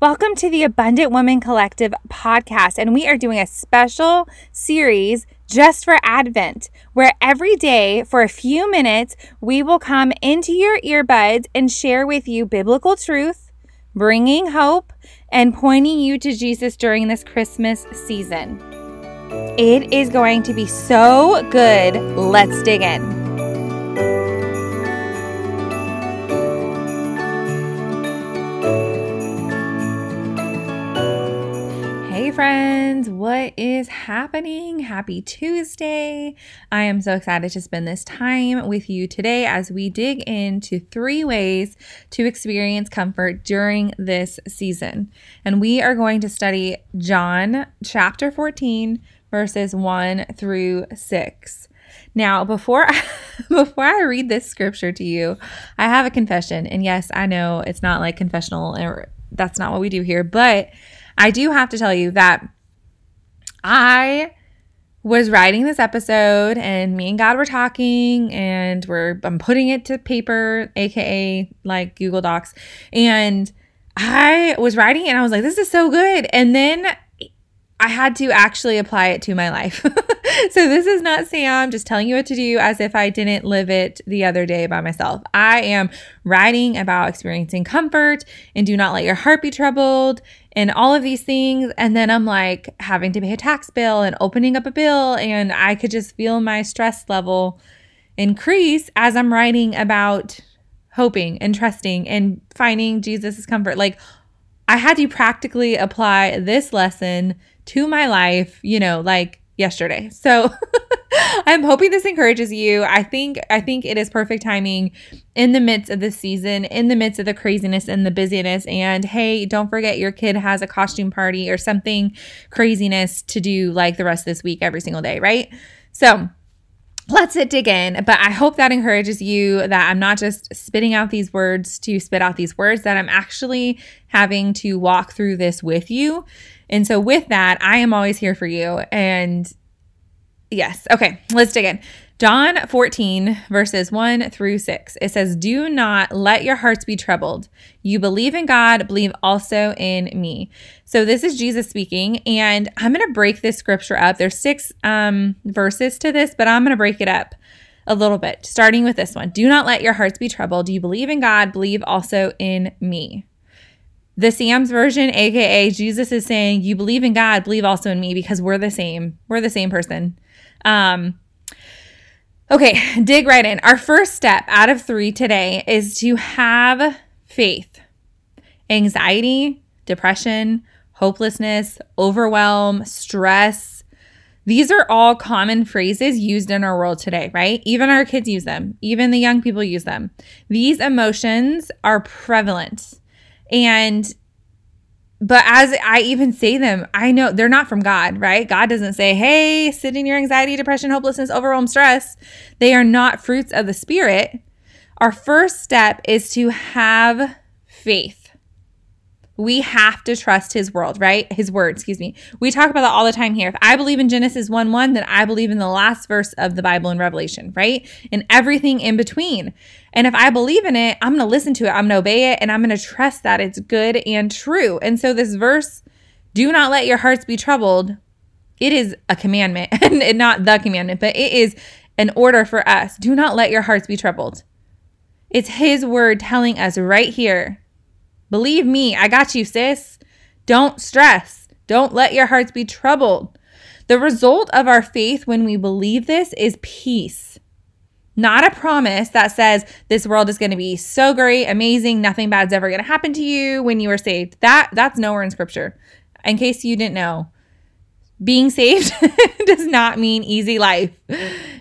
Welcome to the Abundant Woman Collective podcast, and we are doing a special series just for Advent, where every day for a few minutes we will come into your earbuds and share with you biblical truth, bringing hope, and pointing you to Jesus during this Christmas season. It is going to be so good. Let's dig in. Friends. What is happening? Happy Tuesday. I am so excited to spend this time with you today as we dig into three ways to experience comfort during this season. And we are going to study John chapter 14, verses 1 through 6. Now, before I, before I read this scripture to you, I have a confession. And yes, I know it's not like confessional or that's not what we do here, but I do have to tell you that I was writing this episode and me and God were talking and we're I'm putting it to paper, aka like Google Docs. And I was writing and I was like, this is so good. And then I had to actually apply it to my life. so this is not Sam just telling you what to do as if I didn't live it the other day by myself. I am writing about experiencing comfort and do not let your heart be troubled and all of these things. And then I'm like having to pay a tax bill and opening up a bill. And I could just feel my stress level increase as I'm writing about hoping and trusting and finding Jesus' comfort. Like I had to practically apply this lesson to my life, you know, like yesterday. So I'm hoping this encourages you. I think I think it is perfect timing in the midst of the season, in the midst of the craziness and the busyness. And hey, don't forget your kid has a costume party or something craziness to do like the rest of this week every single day, right? So let's dig in. But I hope that encourages you that I'm not just spitting out these words to spit out these words, that I'm actually having to walk through this with you and so, with that, I am always here for you. And yes, okay, let's dig in. John 14, verses 1 through 6. It says, Do not let your hearts be troubled. You believe in God, believe also in me. So this is Jesus speaking, and I'm going to break this scripture up. There's six um, verses to this, but I'm going to break it up a little bit, starting with this one. Do not let your hearts be troubled. You believe in God, believe also in me. The Sam's version, aka Jesus is saying, You believe in God, believe also in me because we're the same. We're the same person. Um, okay, dig right in. Our first step out of three today is to have faith. Anxiety, depression, hopelessness, overwhelm, stress. These are all common phrases used in our world today, right? Even our kids use them, even the young people use them. These emotions are prevalent. And but as I even say them, I know they're not from God, right? God doesn't say, hey, sit in your anxiety, depression, hopelessness, overwhelm, stress. They are not fruits of the Spirit. Our first step is to have faith we have to trust his world, right? His word, excuse me. We talk about that all the time here. If I believe in Genesis 1 1, then I believe in the last verse of the Bible in Revelation, right? And everything in between. And if I believe in it, I'm going to listen to it, I'm going to obey it, and I'm going to trust that it's good and true. And so this verse, do not let your hearts be troubled, it is a commandment, and not the commandment, but it is an order for us. Do not let your hearts be troubled. It's his word telling us right here Believe me, I got you, sis. Don't stress. Don't let your hearts be troubled. The result of our faith when we believe this is peace. Not a promise that says this world is going to be so great, amazing, nothing bad's ever going to happen to you when you are saved. That that's nowhere in scripture. In case you didn't know, being saved does not mean easy life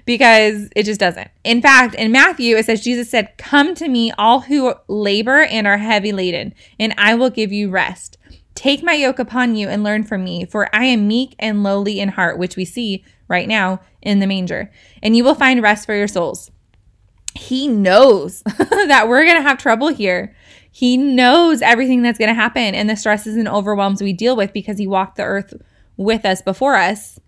because it just doesn't. In fact, in Matthew, it says, Jesus said, Come to me, all who labor and are heavy laden, and I will give you rest. Take my yoke upon you and learn from me, for I am meek and lowly in heart, which we see right now in the manger, and you will find rest for your souls. He knows that we're going to have trouble here. He knows everything that's going to happen and the stresses and overwhelms we deal with because he walked the earth with us before us.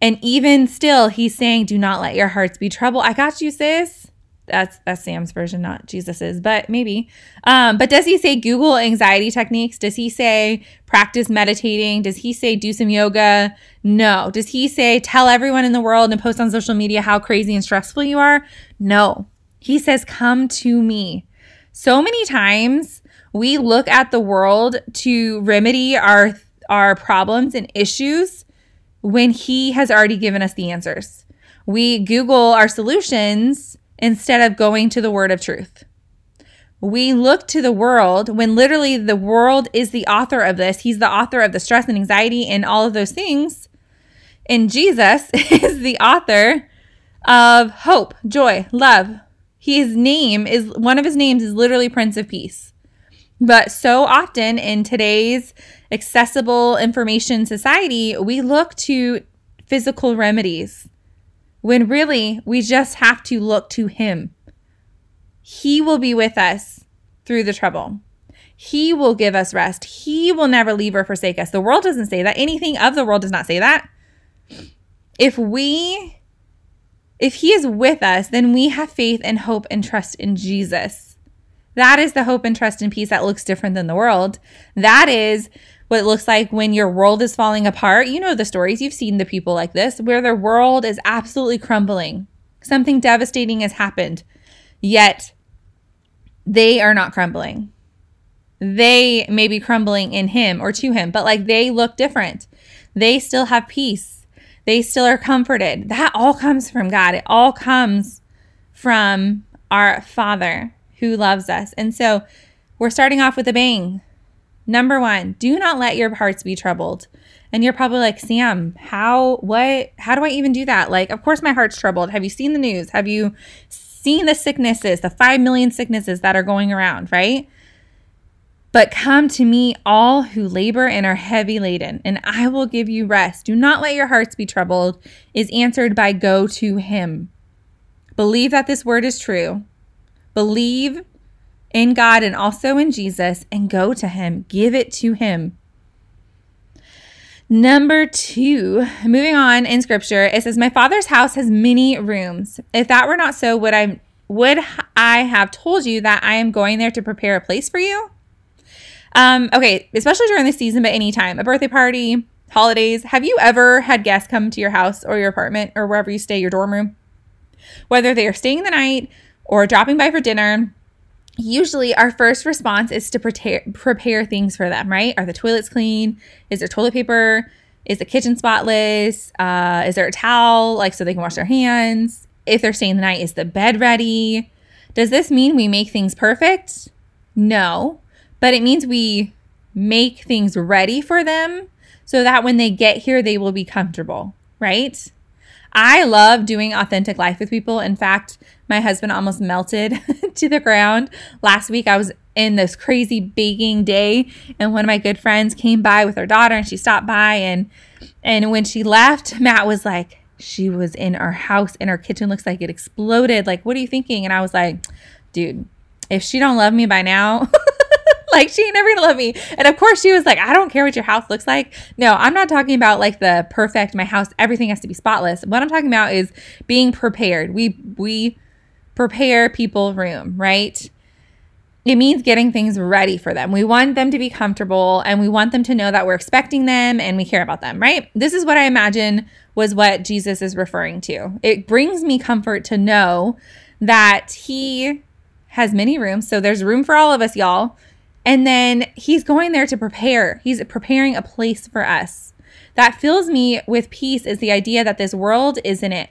And even still, he's saying, Do not let your hearts be troubled. I got you, sis. That's that's Sam's version, not Jesus's, but maybe. Um, but does he say Google anxiety techniques? Does he say practice meditating? Does he say do some yoga? No. Does he say tell everyone in the world and post on social media how crazy and stressful you are? No. He says come to me. So many times we look at the world to remedy our our problems and issues when he has already given us the answers. We Google our solutions instead of going to the word of truth. We look to the world when literally the world is the author of this. He's the author of the stress and anxiety and all of those things. And Jesus is the author of hope, joy, love. His name is one of his names is literally Prince of Peace. But so often in today's accessible information society, we look to physical remedies when really we just have to look to Him. He will be with us through the trouble. He will give us rest. He will never leave or forsake us. The world doesn't say that. Anything of the world does not say that. If we if he is with us, then we have faith and hope and trust in Jesus. That is the hope and trust and peace that looks different than the world. That is what it looks like when your world is falling apart. You know the stories, you've seen the people like this, where their world is absolutely crumbling. Something devastating has happened, yet they are not crumbling. They may be crumbling in him or to him, but like they look different. They still have peace. They still are comforted. That all comes from God. It all comes from our Father who loves us. And so we're starting off with a bang. Number one, do not let your hearts be troubled. And you're probably like, Sam, how, what, how do I even do that? Like, of course, my heart's troubled. Have you seen the news? Have you seen the sicknesses, the 5 million sicknesses that are going around, right? But come to me, all who labor and are heavy laden, and I will give you rest. Do not let your hearts be troubled, is answered by go to him. Believe that this word is true. Believe in God and also in Jesus and go to Him. Give it to Him. Number two, moving on in scripture, it says, My father's house has many rooms. If that were not so, would I would I have told you that I am going there to prepare a place for you? Um, okay, especially during the season, but anytime, a birthday party, holidays. Have you ever had guests come to your house or your apartment or wherever you stay, your dorm room? Whether they are staying the night or dropping by for dinner, usually our first response is to prepare prepare things for them right? Are the toilets clean? Is there toilet paper? Is the kitchen spotless? Uh, is there a towel like so they can wash their hands? If they're staying the night is the bed ready? Does this mean we make things perfect? No but it means we make things ready for them so that when they get here they will be comfortable right I love doing authentic life with people. In fact, my husband almost melted to the ground. Last week, I was in this crazy baking day, and one of my good friends came by with her daughter, and she stopped by. and And when she left, Matt was like, "She was in our house, and our kitchen looks like it exploded. Like, what are you thinking?" And I was like, "Dude, if she don't love me by now." like she ain't never gonna love me. And of course she was like, I don't care what your house looks like. No, I'm not talking about like the perfect my house, everything has to be spotless. What I'm talking about is being prepared. We we prepare people room, right? It means getting things ready for them. We want them to be comfortable and we want them to know that we're expecting them and we care about them, right? This is what I imagine was what Jesus is referring to. It brings me comfort to know that he has many rooms. So there's room for all of us, y'all. And then he's going there to prepare. He's preparing a place for us. That fills me with peace is the idea that this world isn't it.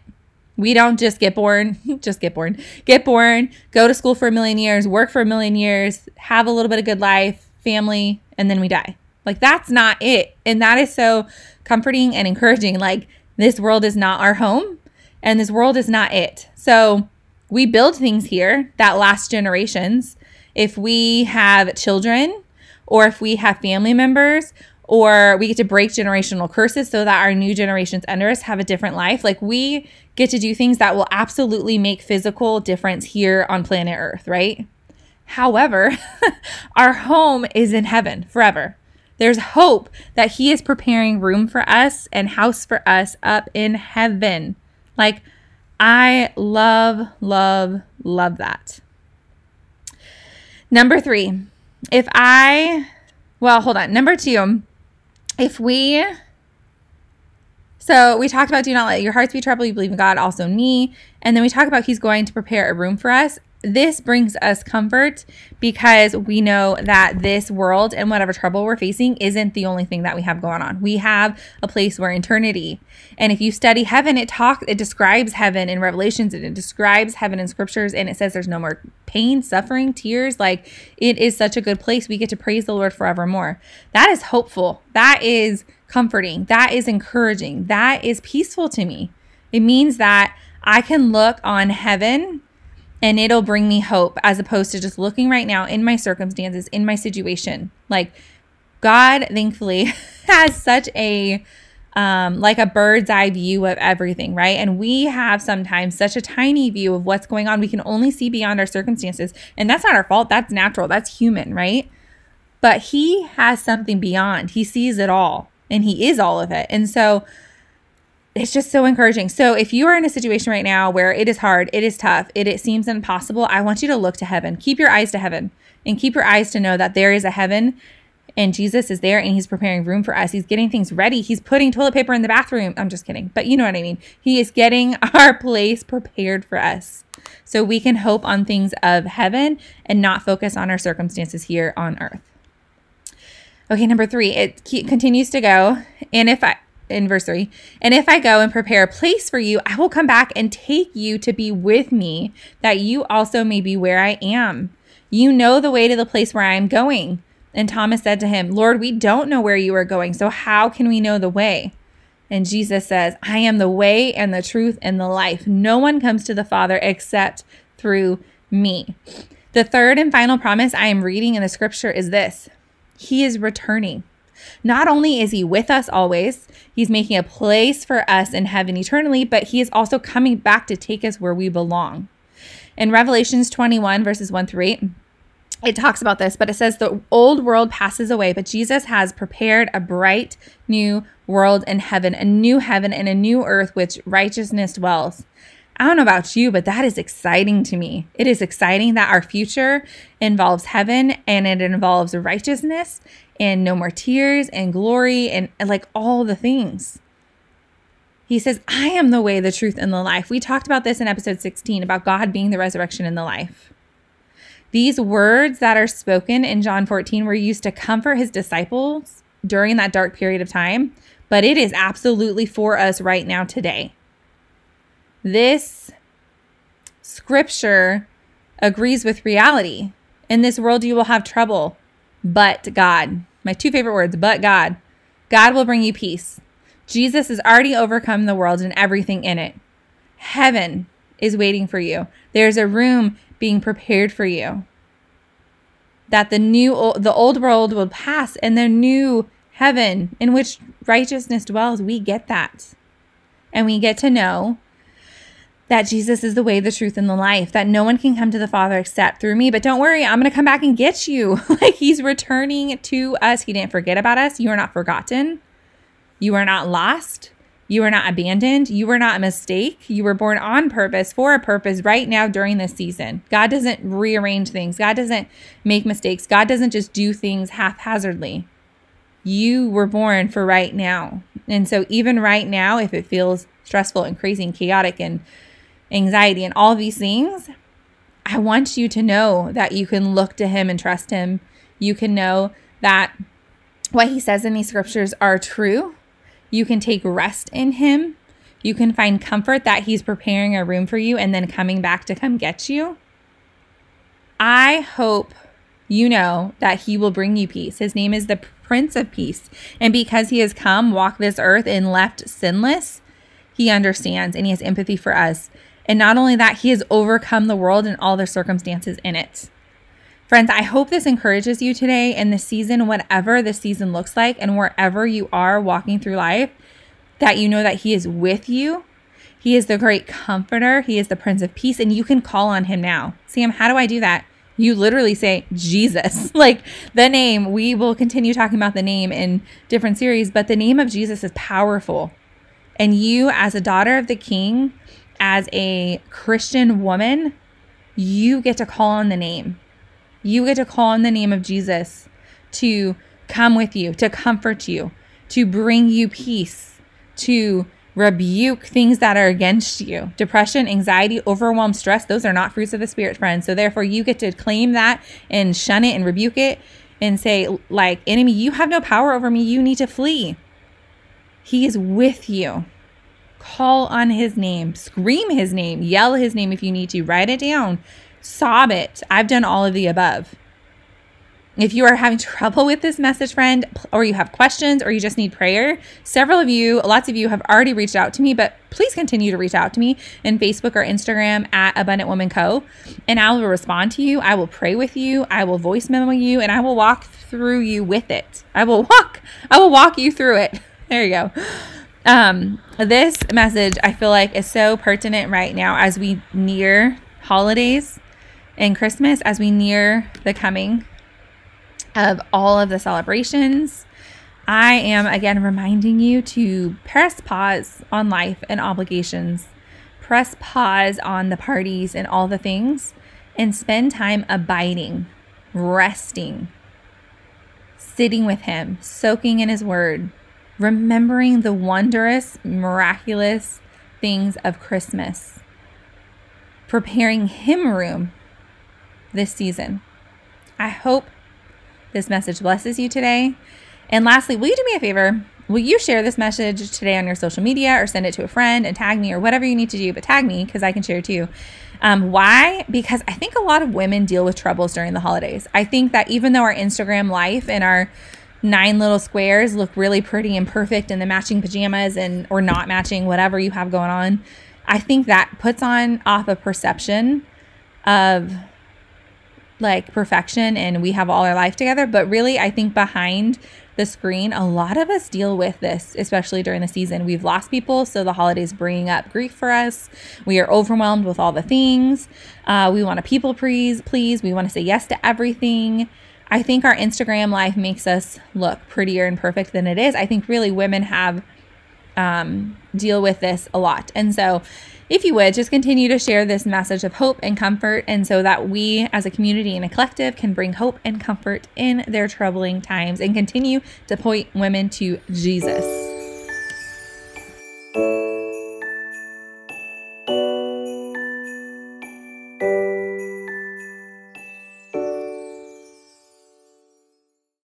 We don't just get born, just get born, get born, go to school for a million years, work for a million years, have a little bit of good life, family, and then we die. Like that's not it. And that is so comforting and encouraging. Like this world is not our home and this world is not it. So we build things here that last generations if we have children or if we have family members or we get to break generational curses so that our new generations under us have a different life. Like we get to do things that will absolutely make physical difference here on planet Earth, right? However, our home is in heaven forever. There's hope that He is preparing room for us and house for us up in heaven. Like, I love, love, love that. Number three, if I, well, hold on. Number two, if we, so we talked about do not let your hearts be troubled. You believe in God, also me. And then we talk about he's going to prepare a room for us this brings us comfort because we know that this world and whatever trouble we're facing isn't the only thing that we have going on. We have a place where eternity. And if you study heaven, it talks it describes heaven in Revelations and it describes heaven in scriptures and it says there's no more pain, suffering, tears. Like it is such a good place. We get to praise the Lord forevermore. That is hopeful. That is comforting. That is encouraging. That is peaceful to me. It means that I can look on heaven and it'll bring me hope as opposed to just looking right now in my circumstances, in my situation. Like God, thankfully, has such a um, like a bird's eye view of everything, right? And we have sometimes such a tiny view of what's going on. We can only see beyond our circumstances. And that's not our fault. That's natural. That's human, right? But He has something beyond. He sees it all and He is all of it. And so it's just so encouraging. So if you are in a situation right now where it is hard, it is tough, it, it seems impossible, I want you to look to heaven. Keep your eyes to heaven and keep your eyes to know that there is a heaven and Jesus is there and he's preparing room for us. He's getting things ready. He's putting toilet paper in the bathroom. I'm just kidding, but you know what I mean. He is getting our place prepared for us so we can hope on things of heaven and not focus on our circumstances here on earth. Okay, number three, it continues to go. And if I, in verse 3 and if i go and prepare a place for you i will come back and take you to be with me that you also may be where i am. You know the way to the place where i am going. And thomas said to him lord we don't know where you are going so how can we know the way? And jesus says i am the way and the truth and the life. No one comes to the father except through me. The third and final promise i am reading in the scripture is this. He is returning not only is he with us always, he's making a place for us in heaven eternally, but he is also coming back to take us where we belong. In Revelations 21, verses 1 through 8, it talks about this, but it says the old world passes away, but Jesus has prepared a bright new world in heaven, a new heaven and a new earth which righteousness dwells. I don't know about you, but that is exciting to me. It is exciting that our future involves heaven and it involves righteousness and no more tears and glory and, like all the things. He says, I am the way, the truth, and the life. We talked about this in episode 16 about God being the resurrection and the life. These words that are spoken in John 14 were used to comfort his disciples during that dark period of time, but it is absolutely for us right now today. This scripture agrees with reality. In this world, you will have trouble, but God. My two favorite words, but God. God will bring you peace. Jesus has already overcome the world and everything in it. Heaven is waiting for you. There's a room being prepared for you. That the new the old world will pass and the new heaven in which righteousness dwells, we get that. And we get to know that Jesus is the way, the truth, and the life, that no one can come to the Father except through me. But don't worry, I'm going to come back and get you. like he's returning to us. He didn't forget about us. You are not forgotten. You are not lost. You are not abandoned. You were not a mistake. You were born on purpose for a purpose right now during this season. God doesn't rearrange things, God doesn't make mistakes. God doesn't just do things haphazardly. You were born for right now. And so, even right now, if it feels stressful and crazy and chaotic and anxiety, and all these things, I want you to know that you can look to Him and trust Him. You can know that what He says in these scriptures are true. You can take rest in Him. You can find comfort that He's preparing a room for you and then coming back to come get you. I hope you know that He will bring you peace. His name is the Prince of Peace. And because He has come, walked this earth, and left sinless, He understands and He has empathy for us. And not only that, he has overcome the world and all the circumstances in it. Friends, I hope this encourages you today in the season, whatever the season looks like, and wherever you are walking through life, that you know that He is with you. He is the great comforter. He is the Prince of Peace, and you can call on Him now. Sam, how do I do that? You literally say Jesus, like the name. We will continue talking about the name in different series, but the name of Jesus is powerful. And you, as a daughter of the King, as a Christian woman, you get to call on the name. You get to call on the name of Jesus to come with you, to comfort you, to bring you peace, to rebuke things that are against you. Depression, anxiety, overwhelm, stress, those are not fruits of the spirit, friends. So therefore you get to claim that and shun it and rebuke it and say like, enemy, you have no power over me. You need to flee. He is with you. Call on his name, scream his name, yell his name if you need to, write it down, sob it. I've done all of the above. If you are having trouble with this message, friend, or you have questions or you just need prayer, several of you, lots of you have already reached out to me, but please continue to reach out to me in Facebook or Instagram at Abundant Woman Co. And I will respond to you. I will pray with you. I will voice memo you and I will walk through you with it. I will walk, I will walk you through it. There you go. Um, this message I feel like is so pertinent right now as we near holidays and Christmas, as we near the coming of all of the celebrations. I am again reminding you to press pause on life and obligations, press pause on the parties and all the things, and spend time abiding, resting, sitting with Him, soaking in His Word, remembering the wondrous, miraculous things of Christmas, preparing Him room this season. I hope this message blesses you today. And lastly, will you do me a favor? Will you share this message today on your social media or send it to a friend and tag me or whatever you need to do? But tag me because I can share too. Um, why? Because I think a lot of women deal with troubles during the holidays. I think that even though our Instagram life and our nine little squares look really pretty and perfect in the matching pajamas and or not matching whatever you have going on, I think that puts on off a perception of like perfection and we have all our life together. But really, I think behind the screen, a lot of us deal with this, especially during the season. We've lost people, so the holidays bring up grief for us. We are overwhelmed with all the things. Uh, we want to people please, please. We want to say yes to everything. I think our Instagram life makes us look prettier and perfect than it is. I think really women have um, deal with this a lot. And so, if you would, just continue to share this message of hope and comfort, and so that we as a community and a collective can bring hope and comfort in their troubling times and continue to point women to Jesus.